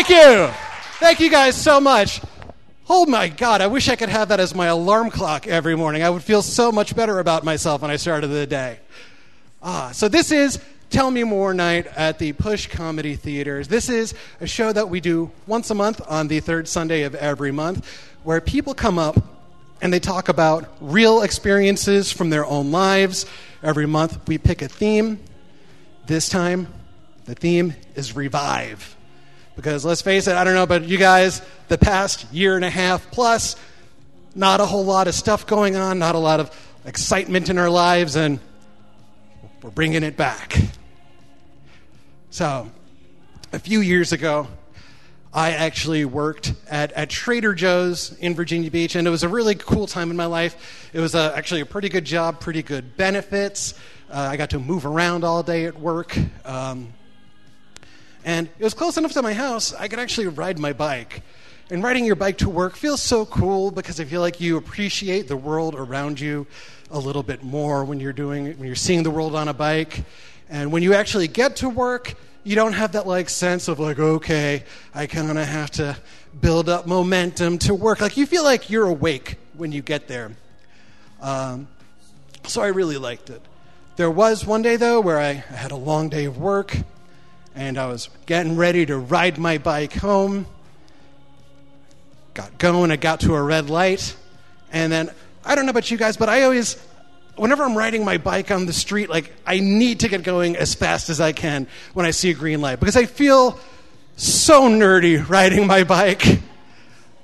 Thank you. Thank you guys so much. Oh my God, I wish I could have that as my alarm clock every morning. I would feel so much better about myself when I started the day. Ah, so this is Tell Me More Night at the Push Comedy Theaters. This is a show that we do once a month on the third Sunday of every month where people come up and they talk about real experiences from their own lives. Every month we pick a theme. This time, the theme is revive. Because let's face it, I don't know about you guys, the past year and a half plus, not a whole lot of stuff going on, not a lot of excitement in our lives, and we're bringing it back. So, a few years ago, I actually worked at, at Trader Joe's in Virginia Beach, and it was a really cool time in my life. It was a, actually a pretty good job, pretty good benefits. Uh, I got to move around all day at work. Um, and it was close enough to my house, I could actually ride my bike. And riding your bike to work feels so cool because I feel like you appreciate the world around you a little bit more when you're doing when you're seeing the world on a bike. And when you actually get to work, you don't have that like sense of like, okay, I kind of have to build up momentum to work. Like you feel like you're awake when you get there. Um, so I really liked it. There was one day though where I, I had a long day of work and I was getting ready to ride my bike home. Got going, I got to a red light, and then I don't know about you guys, but I always, whenever I'm riding my bike on the street, like I need to get going as fast as I can when I see a green light because I feel so nerdy riding my bike.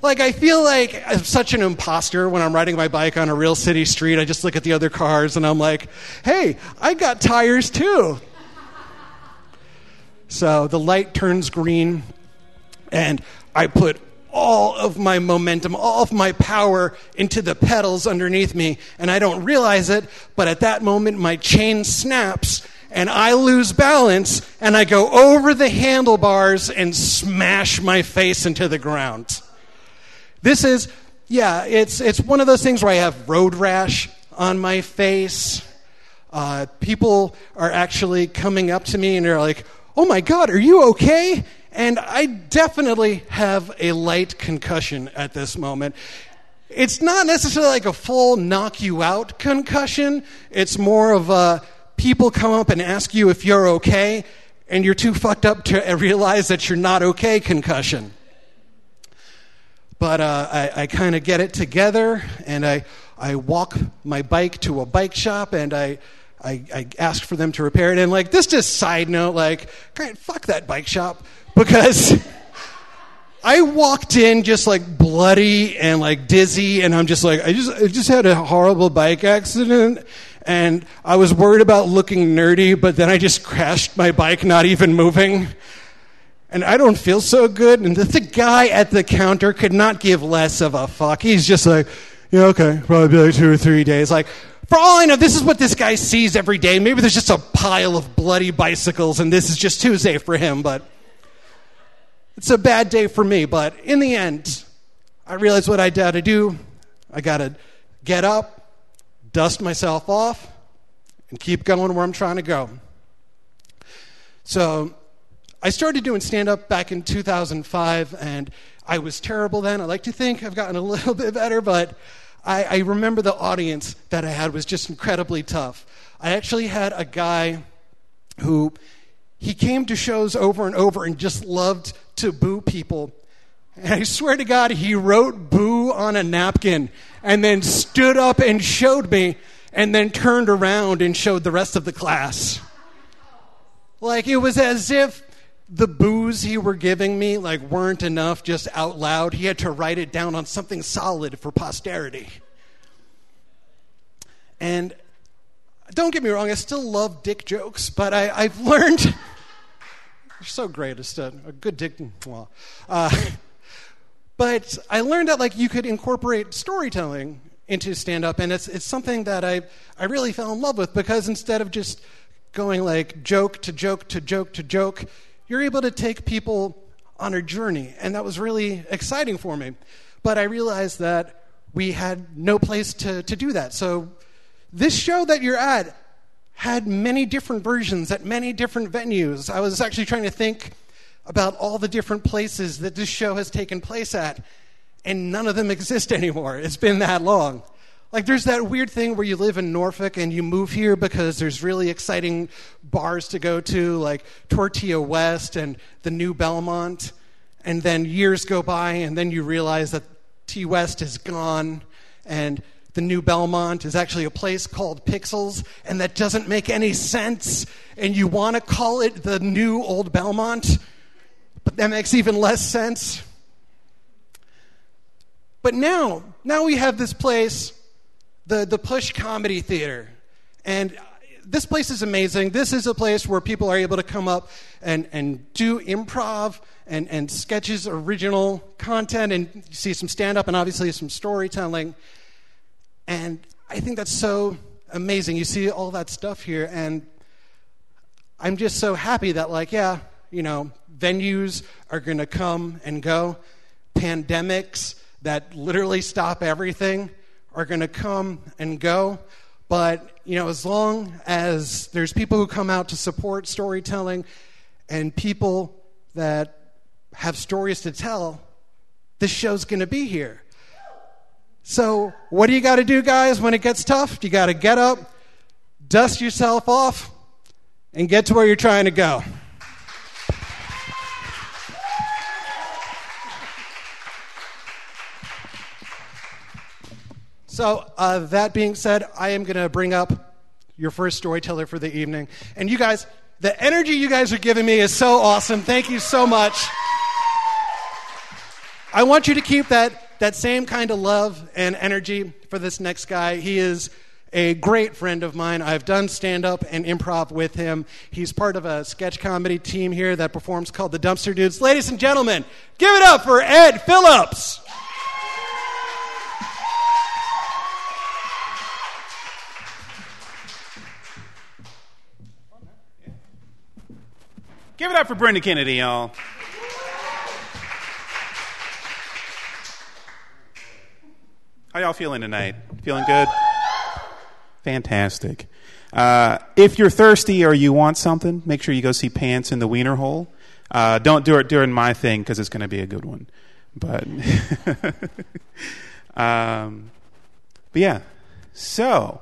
Like, I feel like I'm such an imposter when I'm riding my bike on a real city street. I just look at the other cars and I'm like, hey, I got tires too. So the light turns green, and I put all of my momentum, all of my power into the pedals underneath me, and I don't realize it, but at that moment, my chain snaps. And I lose balance, and I go over the handlebars and smash my face into the ground. This is, yeah, it's, it's one of those things where I have road rash on my face. Uh, people are actually coming up to me and they're like, Oh my God, are you okay? And I definitely have a light concussion at this moment. It's not necessarily like a full knock you out concussion. It's more of a people come up and ask you if you're okay, and you're too fucked up to realize that you're not okay concussion. But uh, I, I kind of get it together, and I, I walk my bike to a bike shop, and I I, I asked for them to repair it. And like this, just side note, like, great, fuck that bike shop because I walked in just like bloody and like dizzy, and I'm just like, I just, I just had a horrible bike accident. And I was worried about looking nerdy, but then I just crashed my bike, not even moving. And I don't feel so good. And the, the guy at the counter could not give less of a fuck. He's just like, yeah, okay, probably like two or three days. Like, for all I know, this is what this guy sees every day. Maybe there's just a pile of bloody bicycles, and this is just Tuesday for him, but it's a bad day for me. But in the end, I realized what I got to do. I got to get up, dust myself off, and keep going where I'm trying to go. So I started doing stand up back in 2005, and I was terrible then. I like to think I've gotten a little bit better, but I, I remember the audience that I had was just incredibly tough. I actually had a guy who he came to shows over and over and just loved to boo people. And I swear to God, he wrote boo on a napkin and then stood up and showed me and then turned around and showed the rest of the class. Like it was as if the boos he were giving me like weren't enough just out loud. He had to write it down on something solid for posterity. And don't get me wrong, I still love dick jokes, but I, have learned. you're so great. It's a, a good dick. Well, uh, but I learned that like you could incorporate storytelling into stand up, and it's it's something that I I really fell in love with because instead of just going like joke to joke to joke to joke, you're able to take people on a journey. And that was really exciting for me. But I realized that we had no place to, to do that. So this show that you're at had many different versions at many different venues. I was actually trying to think about all the different places that this show has taken place at, and none of them exist anymore. It's been that long. Like, there's that weird thing where you live in Norfolk and you move here because there's really exciting bars to go to, like Tortilla West and the new Belmont. And then years go by, and then you realize that T West is gone, and the new Belmont is actually a place called Pixels, and that doesn't make any sense. And you want to call it the new old Belmont, but that makes even less sense. But now, now we have this place, the, the Push Comedy Theater. And this place is amazing. This is a place where people are able to come up and, and do improv and, and sketches, original content, and see some stand up and obviously some storytelling. And I think that's so amazing. You see all that stuff here, and I'm just so happy that, like, yeah, you know, venues are going to come and go. Pandemics that literally stop everything are going to come and go. But, you know, as long as there's people who come out to support storytelling and people that have stories to tell, this show's going to be here. So, what do you got to do, guys, when it gets tough? You got to get up, dust yourself off, and get to where you're trying to go. So, uh, that being said, I am going to bring up your first storyteller for the evening. And you guys, the energy you guys are giving me is so awesome. Thank you so much. I want you to keep that that same kind of love and energy for this next guy. He is a great friend of mine. I've done stand up and improv with him. He's part of a sketch comedy team here that performs called the Dumpster Dudes. Ladies and gentlemen, give it up for Ed Phillips. Give it up for Brendan Kennedy, y'all. How y'all feeling tonight? Feeling good? Fantastic. Uh, if you're thirsty or you want something, make sure you go see Pants in the Wiener Hole. Uh, don't do it during my thing because it's going to be a good one. But, um, but yeah. So,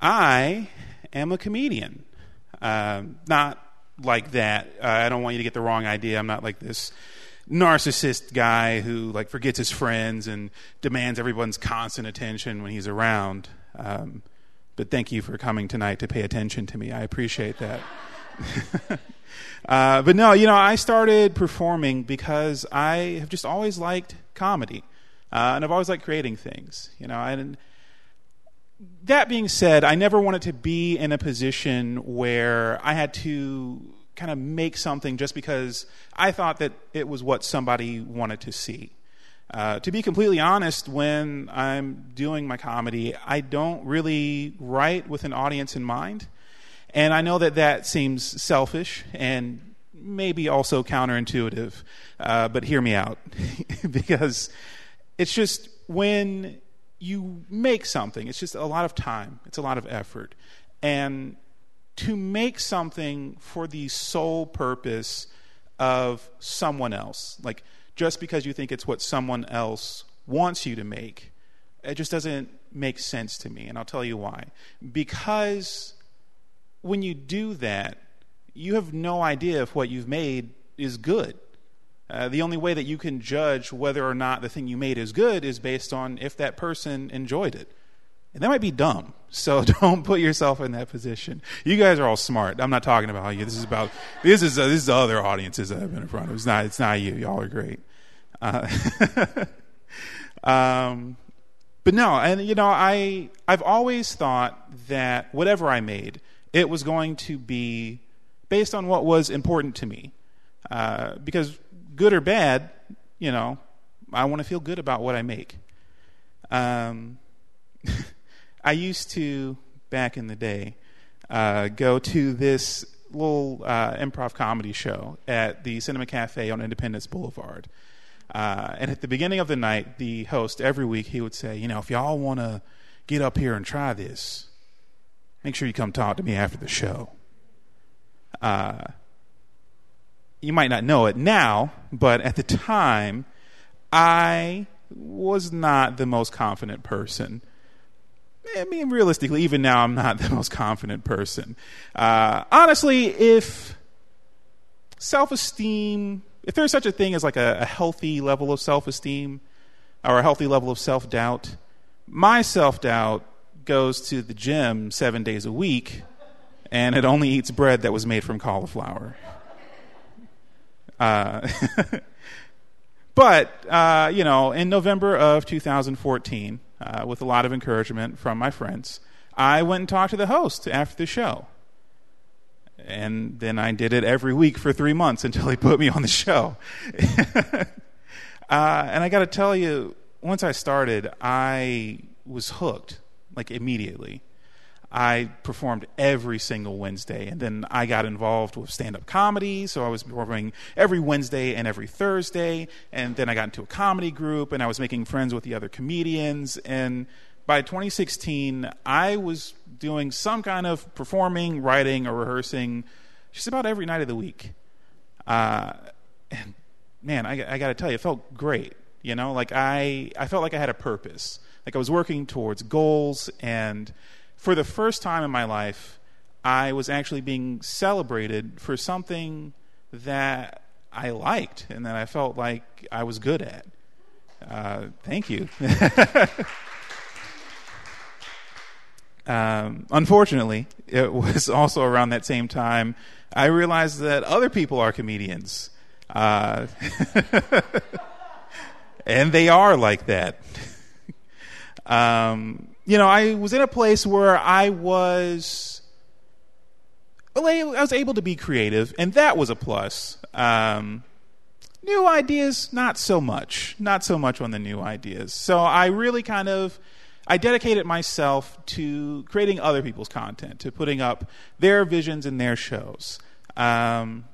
I am a comedian. Uh, not like that. Uh, I don't want you to get the wrong idea. I'm not like this narcissist guy who like forgets his friends and demands everyone's constant attention when he's around. Um, but thank you for coming tonight to pay attention to me. I appreciate that. uh, but no, you know, I started performing because I have just always liked comedy, uh, and I've always liked creating things. You know, and that being said, I never wanted to be in a position where I had to kind of make something just because I thought that it was what somebody wanted to see. Uh, to be completely honest, when I'm doing my comedy, I don't really write with an audience in mind. And I know that that seems selfish and maybe also counterintuitive, uh, but hear me out. because it's just when you make something, it's just a lot of time, it's a lot of effort. And to make something for the sole purpose of someone else. Like, just because you think it's what someone else wants you to make, it just doesn't make sense to me. And I'll tell you why. Because when you do that, you have no idea if what you've made is good. Uh, the only way that you can judge whether or not the thing you made is good is based on if that person enjoyed it. And that might be dumb. So don't put yourself in that position. You guys are all smart. I'm not talking about you. This is about this is uh, this is other audiences that I've been in front of. It's not it's not you. Y'all are great. Uh, um, but no, and you know, I I've always thought that whatever I made, it was going to be based on what was important to me. Uh, because good or bad, you know, I want to feel good about what I make. Um, I used to, back in the day, uh, go to this little uh, improv comedy show at the Cinema Cafe on Independence Boulevard. Uh, and at the beginning of the night, the host, every week, he would say, You know, if y'all want to get up here and try this, make sure you come talk to me after the show. Uh, you might not know it now, but at the time, I was not the most confident person. I mean, realistically, even now, I'm not the most confident person. Uh, honestly, if self esteem, if there's such a thing as like a, a healthy level of self esteem or a healthy level of self doubt, my self doubt goes to the gym seven days a week and it only eats bread that was made from cauliflower. Uh, but, uh, you know, in November of 2014, uh, with a lot of encouragement from my friends, I went and talked to the host after the show. And then I did it every week for three months until he put me on the show. Uh, and I got to tell you, once I started, I was hooked, like immediately. I performed every single Wednesday, and then I got involved with stand up comedy. So I was performing every Wednesday and every Thursday, and then I got into a comedy group, and I was making friends with the other comedians. And by 2016, I was doing some kind of performing, writing, or rehearsing just about every night of the week. Uh, and man, I, I got to tell you, it felt great. You know, like I, I felt like I had a purpose. Like I was working towards goals and for the first time in my life, I was actually being celebrated for something that I liked and that I felt like I was good at. Uh, thank you. um, unfortunately, it was also around that same time I realized that other people are comedians. Uh, and they are like that. um, you know, I was in a place where I was, well, I was able to be creative, and that was a plus. Um, new ideas, not so much, not so much on the new ideas. So I really kind of, I dedicated myself to creating other people's content, to putting up their visions and their shows. Um,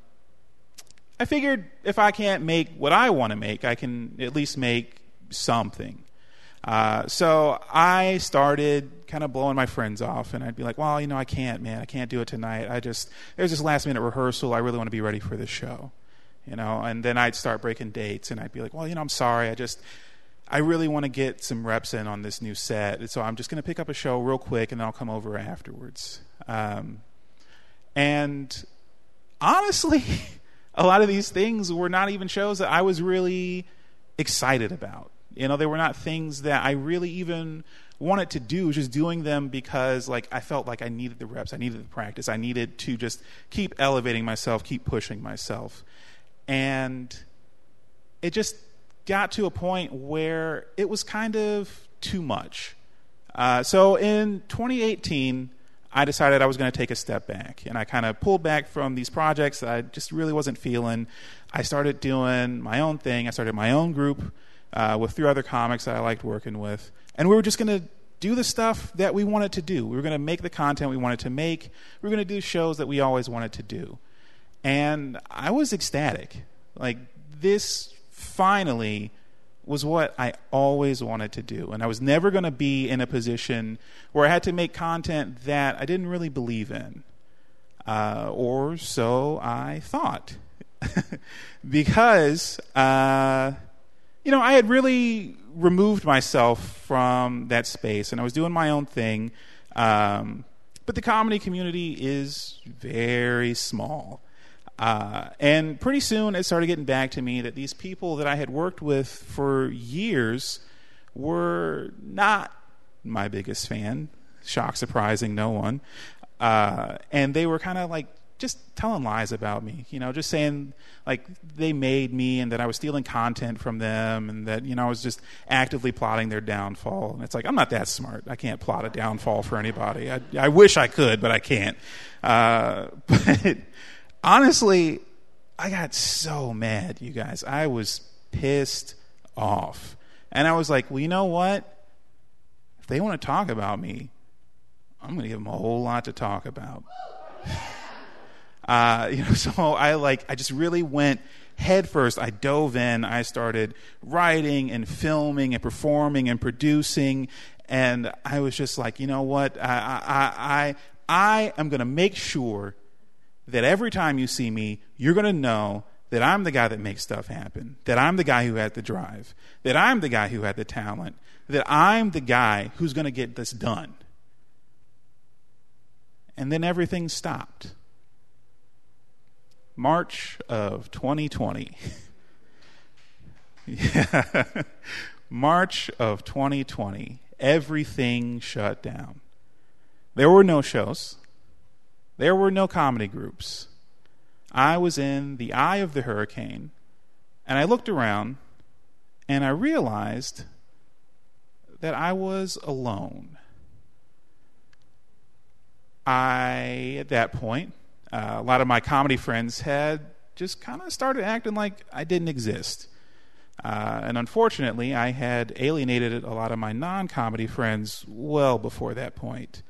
I figured if I can't make what I want to make, I can at least make something. Uh, so I started kind of blowing my friends off, and I'd be like, "Well, you know, I can't, man. I can't do it tonight. I just there's this last minute rehearsal. I really want to be ready for this show, you know." And then I'd start breaking dates, and I'd be like, "Well, you know, I'm sorry. I just I really want to get some reps in on this new set, so I'm just going to pick up a show real quick, and then I'll come over afterwards." Um, and honestly, a lot of these things were not even shows that I was really excited about you know, they were not things that I really even wanted to do, just doing them because like I felt like I needed the reps, I needed the practice, I needed to just keep elevating myself, keep pushing myself. And it just got to a point where it was kind of too much. Uh, so in 2018, I decided I was going to take a step back, and I kind of pulled back from these projects that I just really wasn't feeling. I started doing my own thing. I started my own group uh, with three other comics that I liked working with. And we were just going to do the stuff that we wanted to do. We were going to make the content we wanted to make. We were going to do shows that we always wanted to do. And I was ecstatic. Like, this finally was what I always wanted to do. And I was never going to be in a position where I had to make content that I didn't really believe in. Uh, or so I thought. because. Uh, you know, I had really removed myself from that space and I was doing my own thing. Um, but the comedy community is very small. Uh, and pretty soon it started getting back to me that these people that I had worked with for years were not my biggest fan. Shock surprising no one. Uh, and they were kind of like just telling lies about me, you know, just saying like they made me and that I was stealing content from them and that, you know, I was just actively plotting their downfall. And it's like, I'm not that smart. I can't plot a downfall for anybody. I, I wish I could, but I can't. Uh, but honestly, I got so mad, you guys. I was pissed off. And I was like, well, you know what? If they want to talk about me, I'm going to give them a whole lot to talk about. Uh, you know, so I like I just really went head first. I dove in. I started writing and filming and performing and producing, and I was just like, you know what? I I I, I am going to make sure that every time you see me, you're going to know that I'm the guy that makes stuff happen, that I'm the guy who had the drive, that I'm the guy who had the talent, that I'm the guy who's going to get this done. And then everything stopped. March of 2020. yeah. March of 2020. Everything shut down. There were no shows. There were no comedy groups. I was in the eye of the hurricane, and I looked around and I realized that I was alone. I, at that point, uh, a lot of my comedy friends had just kind of started acting like I didn't exist. Uh, and unfortunately, I had alienated a lot of my non comedy friends well before that point.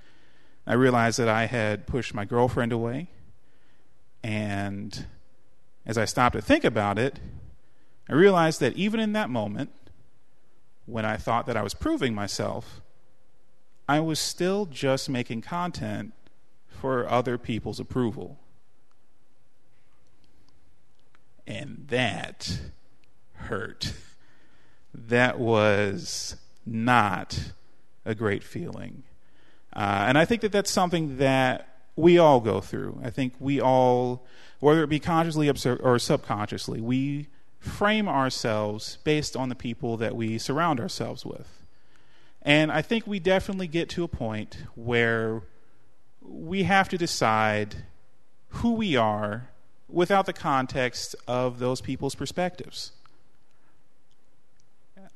I realized that I had pushed my girlfriend away. And as I stopped to think about it, I realized that even in that moment, when I thought that I was proving myself, I was still just making content for other people's approval. And that hurt. That was not a great feeling. Uh, and I think that that's something that we all go through. I think we all, whether it be consciously or subconsciously, we frame ourselves based on the people that we surround ourselves with. And I think we definitely get to a point where we have to decide who we are without the context of those people's perspectives.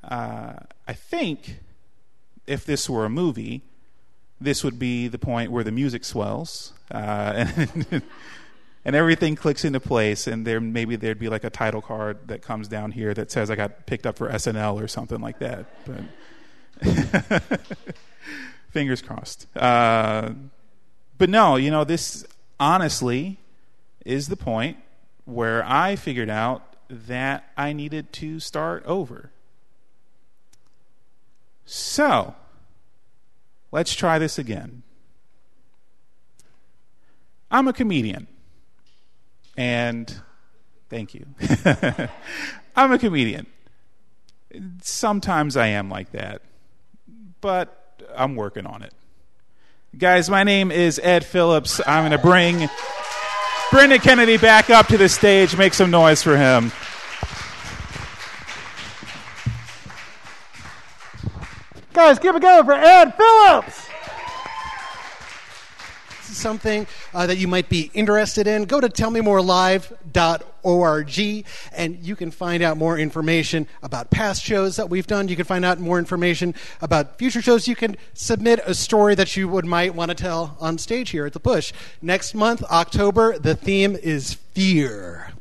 Uh, I think if this were a movie, this would be the point where the music swells uh, and, and everything clicks into place, and there maybe there'd be like a title card that comes down here that says I got picked up for SNL or something like that. But fingers crossed. Uh, but no, you know this honestly is the point where I figured out that I needed to start over. So, Let's try this again. I'm a comedian. And thank you. I'm a comedian. Sometimes I am like that, but I'm working on it. Guys, my name is Ed Phillips. I'm going to bring Brendan Kennedy back up to the stage. Make some noise for him. Guys, give a go for Ed Phillips! Something uh, that you might be interested in, go to tellmemorelive.org and you can find out more information about past shows that we've done. You can find out more information about future shows. You can submit a story that you would might want to tell on stage here at the Push. Next month, October, the theme is fear.